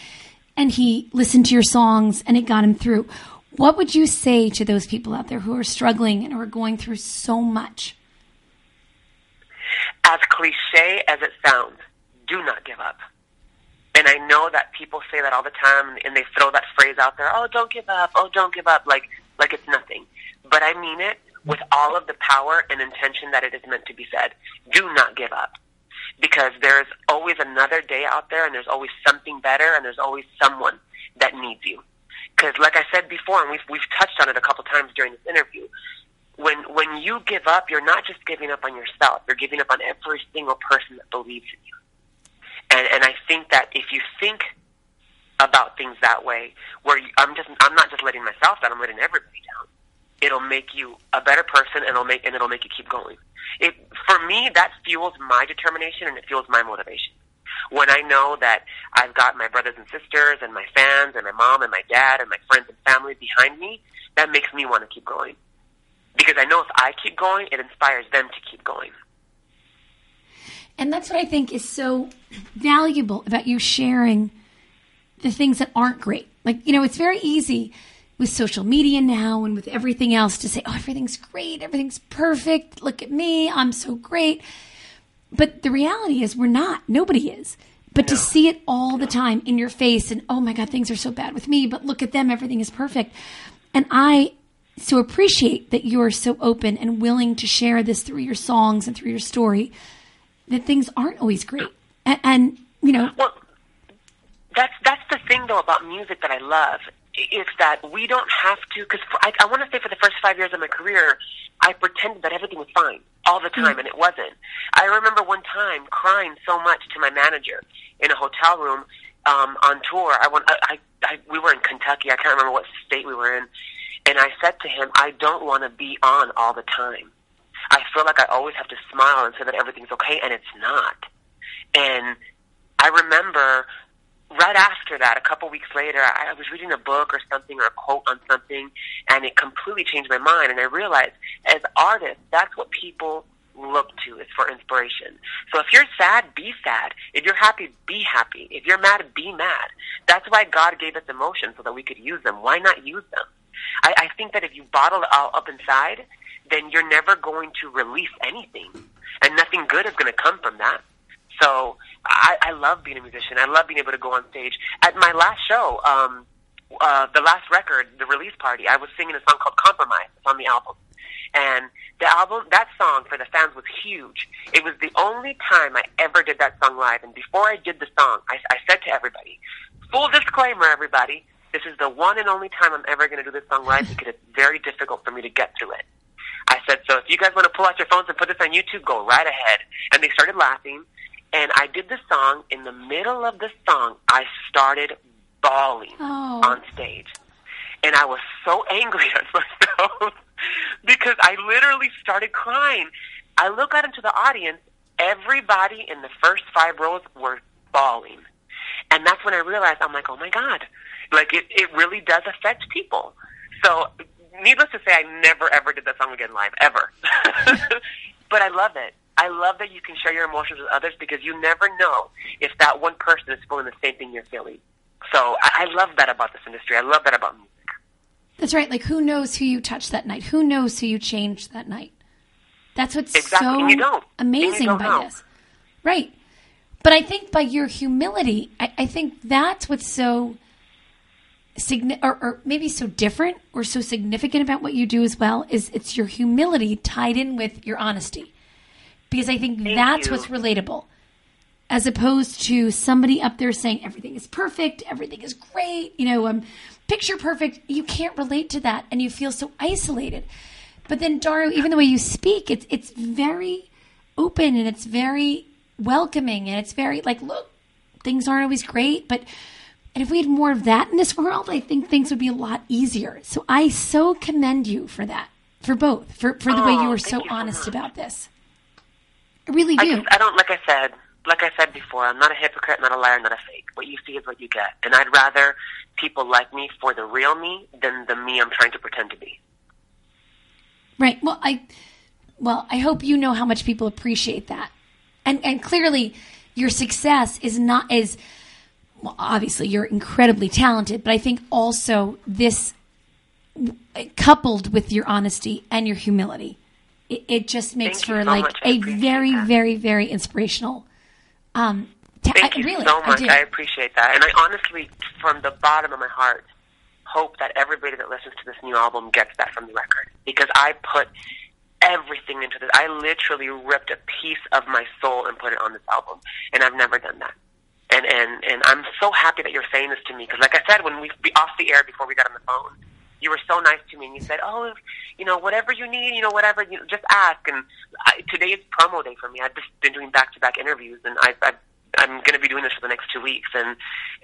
and he listened to your songs and it got him through. What would you say to those people out there who are struggling and who are going through so much? As cliche as it sounds, do not give up. And I know that people say that all the time and they throw that phrase out there, oh, don't give up, oh, don't give up, like, like it's nothing. But I mean it with all of the power and intention that it is meant to be said. Do not give up. Because there's always another day out there and there's always something better and there's always someone that needs you. Because like I said before, and we've, we've touched on it a couple times during this interview, when, when you give up, you're not just giving up on yourself, you're giving up on every single person that believes in you. And and I think that if you think about things that way, where you, I'm just I'm not just letting myself down, I'm letting everybody down. It'll make you a better person, and it'll make and it'll make you keep going. It for me that fuels my determination and it fuels my motivation. When I know that I've got my brothers and sisters and my fans and my mom and my dad and my friends and family behind me, that makes me want to keep going. Because I know if I keep going, it inspires them to keep going. And that's what I think is so valuable about you sharing the things that aren't great. Like, you know, it's very easy with social media now and with everything else to say, oh, everything's great, everything's perfect, look at me, I'm so great. But the reality is, we're not. Nobody is. But to see it all the time in your face and, oh my God, things are so bad with me, but look at them, everything is perfect. And I so appreciate that you're so open and willing to share this through your songs and through your story that things aren't always great. And, and you know, Well, that's that's the thing though about music that I love is that we don't have to because I, I want to say for the first five years of my career, I pretended that everything was fine all the time, and it wasn't. I remember one time crying so much to my manager in a hotel room um, on tour. I went. I, I, I we were in Kentucky. I can't remember what state we were in, and I said to him, "I don't want to be on all the time." I feel like I always have to smile and say that everything's okay, and it's not. And I remember right after that, a couple weeks later, I was reading a book or something or a quote on something, and it completely changed my mind. And I realized, as artists, that's what people look to is for inspiration. So if you're sad, be sad. If you're happy, be happy. If you're mad, be mad. That's why God gave us emotions so that we could use them. Why not use them? I, I think that if you bottle it all up inside, then you're never going to release anything, and nothing good is going to come from that. So I, I love being a musician. I love being able to go on stage. At my last show, um, uh, the last record, the release party, I was singing a song called "Compromise" It's on the album, and the album, that song for the fans was huge. It was the only time I ever did that song live. And before I did the song, I, I said to everybody, "Full disclaimer, everybody." This is the one and only time I'm ever going to do this song live because it's very difficult for me to get through it. I said, so if you guys want to pull out your phones and put this on YouTube, go right ahead. And they started laughing. And I did the song. In the middle of the song, I started bawling Oh. on stage. And I was so angry [laughs] at myself [laughs] because I literally started crying. I look out into the audience. Everybody in the first five rows were bawling. And that's when I realized, I'm like, oh my God. Like, it, it really does affect people. So, needless to say, I never ever did that song again live, ever. [laughs] but I love it. I love that you can share your emotions with others because you never know if that one person is feeling the same thing you're feeling. So I, I love that about this industry. I love that about music. that's right. Like, who knows who you touched that night? Who knows who you changed that night? That's what's Exactly, so you don't. And you amazing don't by know. this. Right. But I think by your humility, I, I think that's what's so signi- or, or maybe so different or so significant about what you do as well is it's your humility tied in with your honesty. Because I think that's you. what's relatable. As opposed to somebody up there saying everything is perfect, everything is great, you know, um, picture perfect. You can't relate to that and you feel so isolated. But then Dario, even the way you speak, it's it's very open and it's very welcoming and it's very like, look, things aren't always great, but and if we had more of that in this world, I think things would be a lot easier. So I so commend you for that, for both, for for the way you Oh, were so you honest much. about this. I really I do. just I don't like I said like I said before, I'm not a hypocrite, not a liar, not a fake. What you see is what you get. And I'd rather people like me for the real me than the me I'm trying to pretend to be. Right. Well, I well, I hope you know how much people appreciate that. And and clearly your success is not is well, obviously you're incredibly talented, but I think also this coupled with your honesty and your humility, it, it just makes Thank for so like much. I a very, that. very, very inspirational. Um, ta- Thank I- you really, so much. do. I, appreciate that. And I honestly, from the bottom of my heart, hope that everybody that listens to this new album gets that from the record. Because I put everything into this. I literally ripped a piece of my soul and put it on this album. And I've never done that. And, and, and I'm so happy that you're saying this to me. Because like I said, when we be off the air before we got on the phone, you were so nice to me, and you said, "Oh, you know, whatever you need, you know, whatever, you just ask." And I, today is promo day for me. I've just been doing back-to-back interviews, and I, I, I'm going to be doing this for the next two weeks. And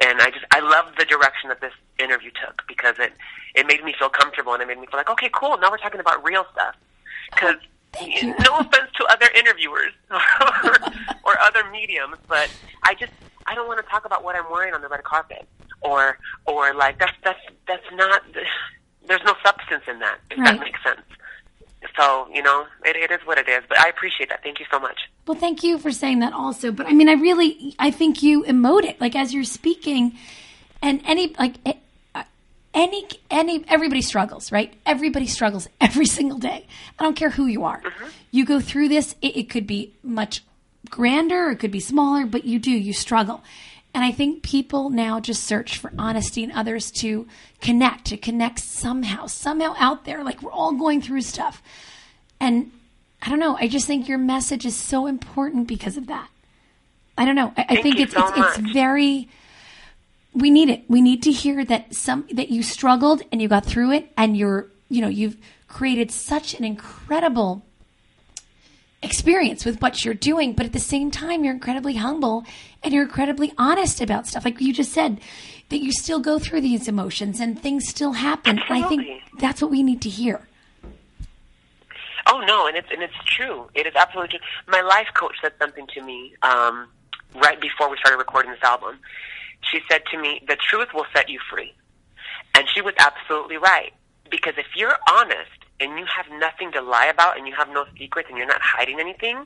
and I just I love the direction that this interview took because it it made me feel comfortable, and it made me feel like, okay, cool. Now we're talking about real stuff. Oh, because you. no offense to other interviewers [laughs] or, or other mediums, but I just I don't want to talk about what I'm wearing on the red carpet or or like that's that's that's not there's no substance in that if Right. that makes sense. So you know it, it is what it is, but I appreciate that. Thank you so much. Well, thank you for saying that also. But I mean, I really, I think you emote it like as you're speaking, and any like uh, any any everybody struggles, right? Everybody struggles [laughs] every single day. I don't care who you are. You go through this. It, it could be much grander, it could be smaller, but you do. You struggle. And I think people now just search for honesty and others to connect, to connect somehow, somehow out there. Like we're all going through stuff. And I don't know. I just think your message is so important because of that. I don't know. I, I think it's so it's, it's very. We need it. We need to hear that some that you struggled and you got through it, and you're you know you've created such an incredible experience with what you're doing, but at the same time you're incredibly humble and you're incredibly honest about stuff. Like you just said, that you still go through these emotions and things still happen. And I think that's what we need to hear. Oh no, and it's and it's true. It is absolutely true. My life coach said something to me um, right before we started recording this album. She said to me, "The truth will set you free," and she was absolutely right. Because if you're honest and you have nothing to lie about, and you have no secrets, and you're not hiding anything,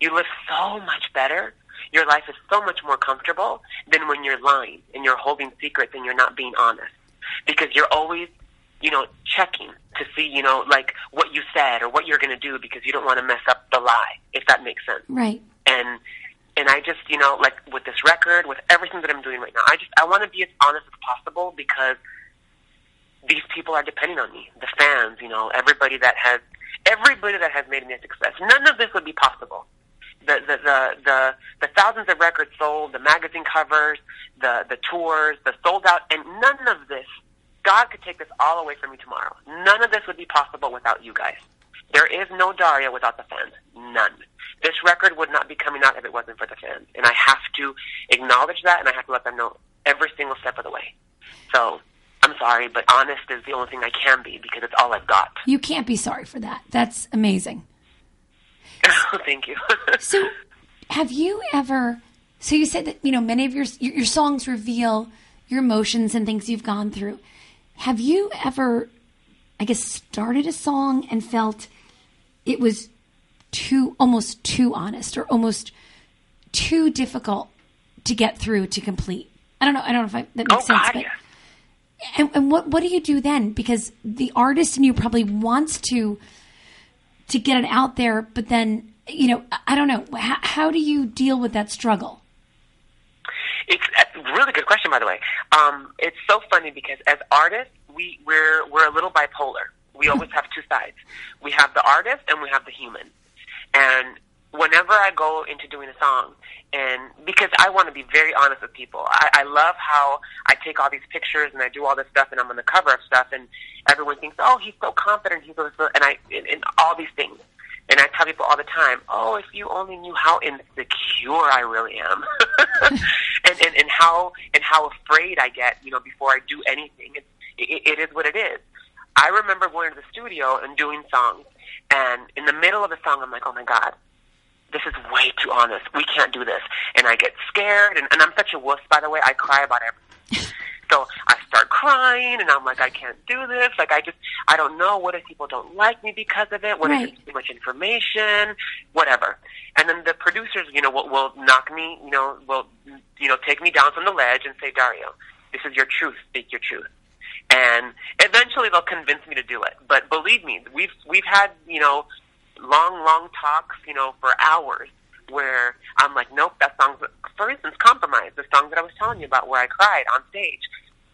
you live so much better. Your life is so much more comfortable than when you're lying and you're holding secrets and you're not being honest. Because you're always you know, checking to see, you know, like what you said or what you're going to do because you don't want to mess up the lie, if that makes sense. Right. And and I just, you know, like with this record, with everything that I'm doing right now, I just I want to be as honest as possible because these people are depending on me, the fans, you know, everybody that has everybody that has made me a success. None of this would be possible. The the the the, the thousands of records sold, the magazine covers, the the tours, the sold out, and none of this. God could take this all away from me tomorrow. None of this would be possible without you guys. There is no Dario without the fans. None. This record would not be coming out if it wasn't for the fans. And I have to acknowledge that and I have to let them know every single step of the way. So, I'm sorry, but honest is the only thing I can be because it's all I've got. You can't be sorry for that. That's amazing. [laughs] Thank you. [laughs] So, have you ever? So you said that you know many of your your, your songs reveal your emotions and things you've gone through. Have you ever, I guess, started a song and felt it was too almost too honest or almost too difficult to get through to complete? I don't know. I don't know if I, that oh, makes sense. God, but yes. And, and what what do you do then? Because the artist in you probably wants to to get it out there, but then you know I- don't know how, how do you deal with that struggle? It's a really good question, by the way. Um, it's so funny because as artists, we we're we're a little bipolar. We always have two sides. We have the artist and we have the human. And whenever I go into doing a song, and because I want to be very honest with people, I, I love how I take all these pictures and I do all this stuff, and I'm on the cover of stuff, and everyone thinks, oh, he's so confident, he's so, and I, and, and all these things. And I tell people all the time, oh, if you only knew how insecure I really am, [laughs] and, and and how and how afraid I get, you know, before I do anything. It, it, it is what it is. I remember going to the studio and doing songs, and in the middle of the song, I'm like, oh my god, this is way too honest. We can't do this. And I get scared, and, and I'm such a wuss, by the way. I cry about everything. [laughs] so I start crying, and I'm like, I can't do this. Like, I just, I don't know. What if people don't like me because of it? What Right. if it's too much information? Whatever. And then the producers, you know, will, will knock me, you know, will, you know, take me down from the ledge and say, Dario, this is your truth. Speak your truth and eventually they'll convince me to do it. But believe me, we've we've had you know long long talks you know for hours where I'm like, nope, that song's for instance, compromise, the song that I was telling you about where I cried on stage.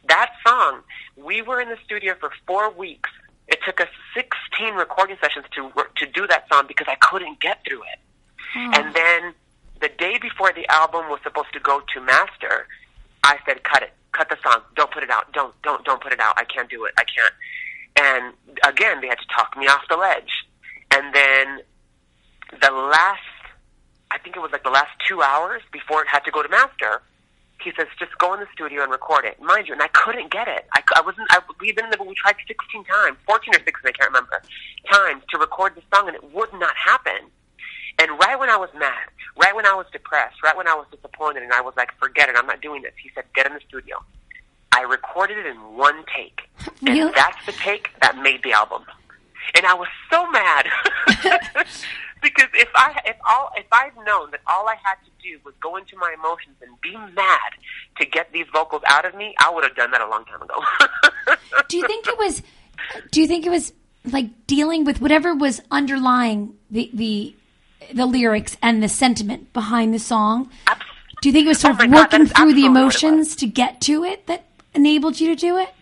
That song, we were in the studio for four weeks. It took us 16 recording sessions to to do that song because I couldn't get through it. Hmm. And then the day before the album was supposed to go to master, I said, "Cut it, cut the song. Don't put it out. Don't, don't, don't put it out. I can't do it. I can't." And again, they had to talk me off the ledge. And then the last, I think it was like the last two hours before it had to go to master, he says, "Just go in the studio and record it." Mind you, and I couldn't get it. I, I wasn't. I, we've been in the. We tried 16 times, 14 or 16, I can't remember, times to record the song, and it would not happen. And right when I was mad, right when I was depressed, right when I was disappointed, and I was like, "Forget it, I'm not doing this," he said, "Get in the studio." I recorded it in one take, [laughs] and that's the take that made the album. And I was so mad [laughs] because if I if all if I'd known that all I had to do was go into my emotions and be mad to get these vocals out of me, I would have done that a long time ago. [laughs] Do you think it was? Do you think it was like dealing with whatever was underlying the the the lyrics and the sentiment behind the song? Do you think it was sort Oh of working is through the absolutely emotions to get to it that enabled you to do it?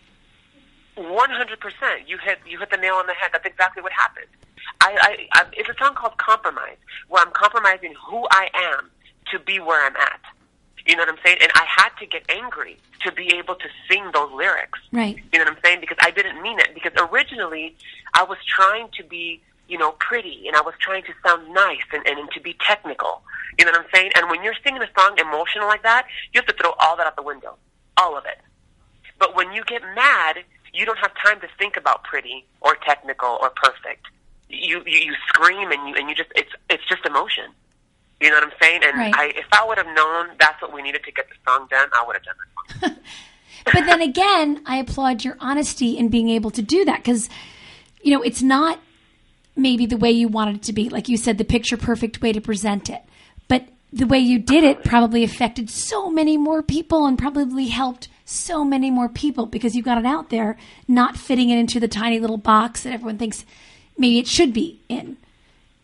One hundred percent. You hit you hit the nail on the head. That's exactly what happened. I, I, I it's a song called "Compromise," where I'm compromising who I am to be where I'm at. You know what I'm saying? And I had to get angry to be able to sing those lyrics. Right. You know what I'm saying? Because I didn't mean it. Because originally, I was trying to be, you know, pretty, and I was trying to sound nice and, and, and to be technical. You know what I'm saying? And when you're singing a song emotional like that, you have to throw all that out the window, all of it. But when you get mad, you don't have time to think about pretty or technical or perfect. You you, you scream and you and you just it's it's just emotion. You know what I'm saying? And Right. I, if I would have known that's what we needed to get the song done, I would have done song. [laughs] But then again, I applaud your honesty in being able to do that because, you know, it's not maybe the way you wanted it to be. Like you said, the picture perfect way to present it. But the way you did it probably affected so many more people and probably helped so many more people because you've got it out there, not fitting it into the tiny little box that everyone thinks maybe it should be in.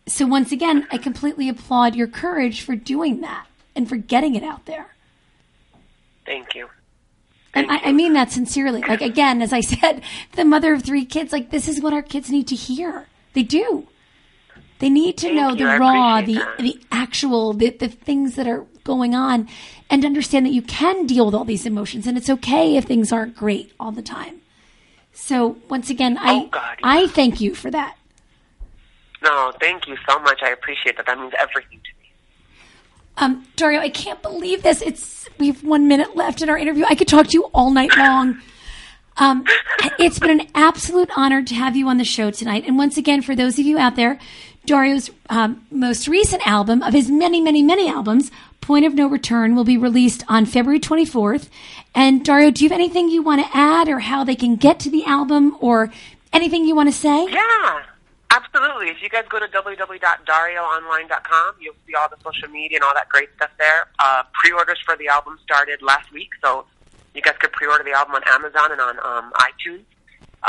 So once again, I completely applaud your courage for doing that and for getting it out there. Thank you. And I, I mean that sincerely. Like again, as I said, the mother of three kids, like this is what our kids need to hear. They do. They need to Thank know you. the I raw, the that. the actual, the, the things that are going on, and understand that you can deal with all these emotions, and it's okay if things aren't great all the time. So once again, I Oh, God, yeah. I thank you for that. No, thank you so much. I appreciate that. That means everything to me. Um, Dario, I can't believe this. It's we have one minute left in our interview. I could talk to you all night long. Um, [laughs] it's been an absolute honor to have you on the show tonight. And once again, for those of you out there, Dario's um, most recent album of his many, many, many albums, Point of No Return, will be released on February 24th. And Dario, do you have anything you want to add or how they can get to the album or anything you want to say? Yeah, absolutely. If you guys go to www.darioonline.com, you'll see all the social media and all that great stuff there. Uh, pre-orders for the album started last week, so you guys could pre-order the album on Amazon and on um, iTunes.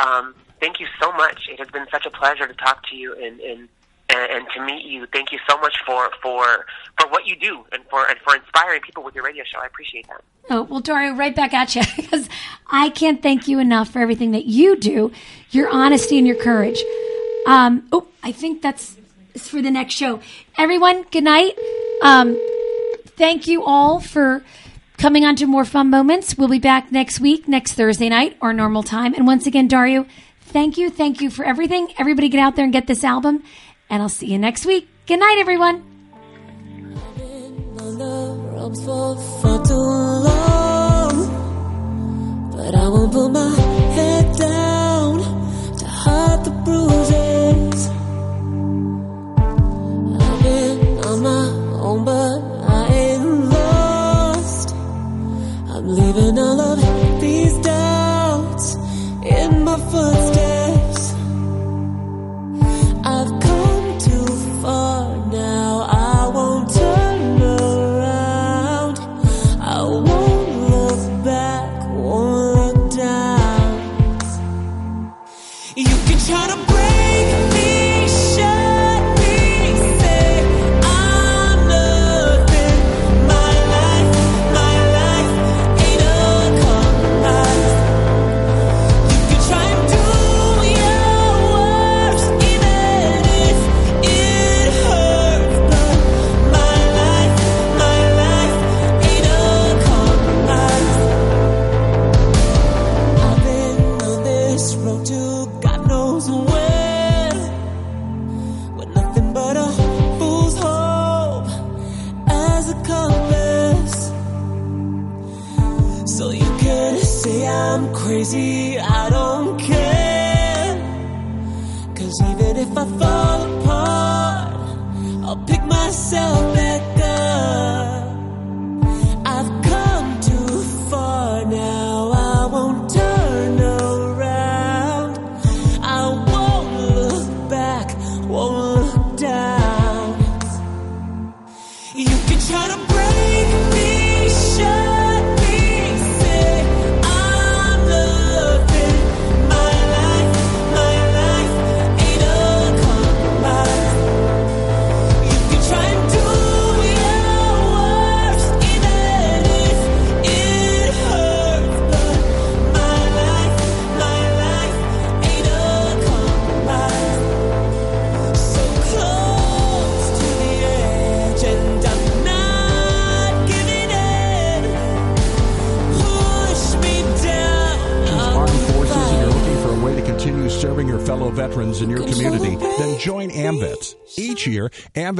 Um, thank you so much. It has been such a pleasure to talk to you and, and and, and to meet you. Thank you so much for, for for what you do and for and for inspiring people with your radio show. I appreciate that. Oh well, Dario, right back at you [laughs] because I can't thank you enough for everything that you do, your honesty and your courage. Um, oh, I think that's for the next show. Everyone, good night. Um, thank you all for coming on to more fun moments. We'll be back next week, next Thursday night, our normal time. And once again, Dario, thank you, thank you for everything. Everybody, get out there and get this album and I'll see you next week. Good night, everyone. But I won't put my head down to hide the bruises. I've been on my own, but I ain't lost. I'm leaving all of these doubts in my footsteps.